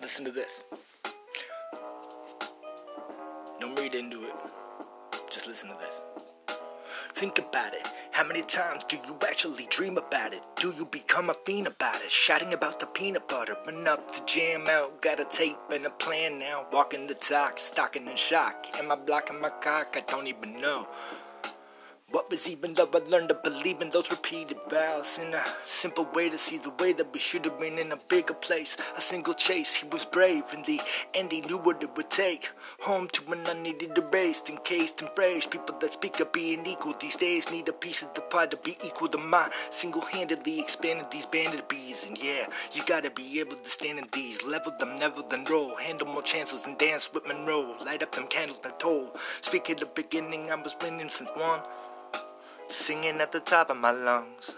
Listen to this. Don't read into it. Just listen to this. Think about it. How many times do you actually dream about it? Do you become a fiend about it? Shouting about the peanut butter, but up the jam out. Got a tape and a plan now. Walking the talk, stalking in shock. Am I blocking my cock? I don't even know. What was even though I learned to believe in those repeated vows in a simple way to see the way that we should have been in a bigger place. A single chase, he was brave in the end, he knew what it would take. Home to an unneeded erased, encased, and embraced. People that speak of being equal these days need a piece of the pie to be equal to mine. Single handedly expanded these banded bees, and yeah, you gotta be able to stand in these. Level them, never then roll. Handle more chances than dance with Monroe. Light up them candles that toll. Speak at the beginning, I was winning since one singing at the top of my lungs.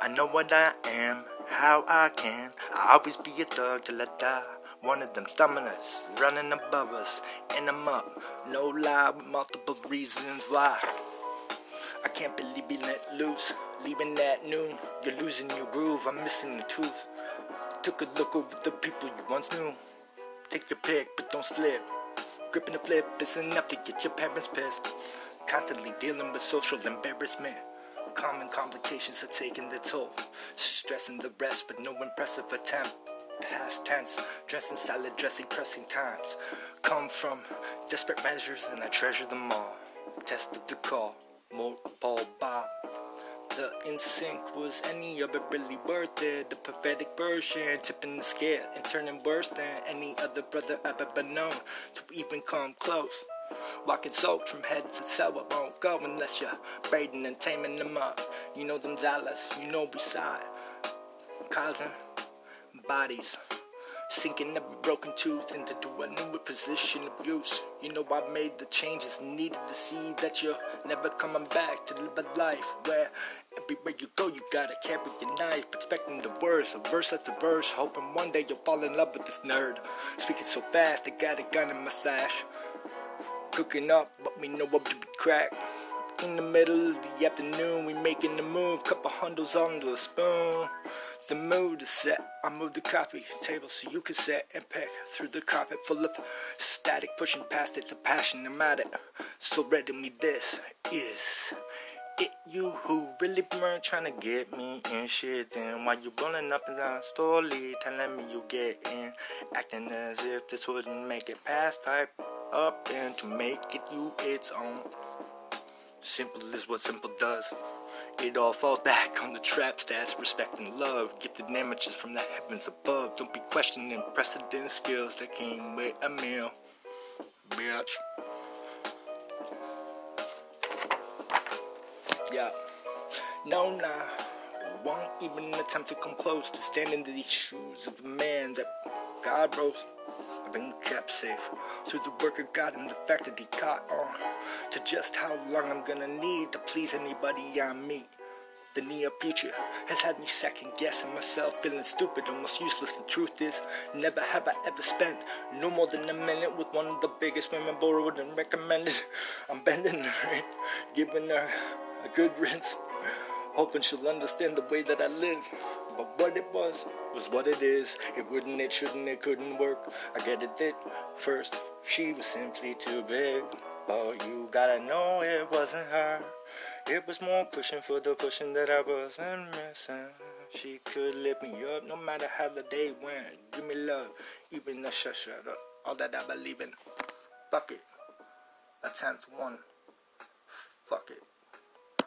I know what I am, how I can. I'll always be a thug till I die. One of them stomachs running above us, and I'm up. No lie, with multiple reasons why. I can't believe being let loose, leaving at noon. You're losing your groove, I'm missing the tooth. Took a look over the people you once knew. Take your pick, but don't slip. Gripping the flip is enough to get your parents pissed. Constantly dealing with social embarrassment. Common complications are taking their toll. Stressing the rest with no impressive attempt. Past tense, dressing salad dressing pressing times. Come from desperate measures and I treasure them all. Tested the call, more ball bob. The insync was any of it really worth it? The pathetic version, tipping the scale and turning worse than any other brother I've ever known to even come close. Walking soaked from head to toe, I won't go unless you're braiding and taming them up. You know them dollars, you know beside. Causing bodies, sinking every broken tooth into a new position of use. You know I made the changes needed to see that you're never coming back to live a life where everywhere you go you gotta carry your knife, expecting the worst, a verse after verse, hoping one day you'll fall in love with this nerd. Speaking so fast, I got a gun in my sash cooking up, but we know what to be cracked. In the middle of the afternoon, we making the move, couple hundreds on the spoon. The mood is set. I move the coffee table so you can sit and pick through the carpet full of static, pushing past it. The passion I'm at it. So ready me. This is it. You who really burn trying to get me in shit. Then while you rolling up and down slowly, telling me you get in, acting as if this wouldn't make it past pipe up and to make it you its own. Simple is what simple does. It all falls back on the trap stats, respect and love. Gifted damages from the heavens above. Don't be questioning precedent skills that came with a meal. Bitch. Yeah. No, nah. Won't even attempt to come close to standing in the shoes of a man that God rose I've been kept safe through the work of God and the fact that He caught on to just how long I'm gonna need to please anybody I meet. The near future has had me second guessing myself, feeling stupid, almost useless. The truth is, never have I ever spent no more than a minute with one of the biggest women borrowed and recommended. I'm bending her, giving her a good rinse, hoping she'll understand the way that I live. But what it was, was what it is. It wouldn't, it shouldn't, it couldn't work. I get it did first. She was simply too big. But you gotta know it wasn't her. It was more pushing for the pushing that I wasn't missing. She could lift me up no matter how the day went. Give me love, even the shut shut up. All that I believe in. Fuck it. Attempt one. Fuck it.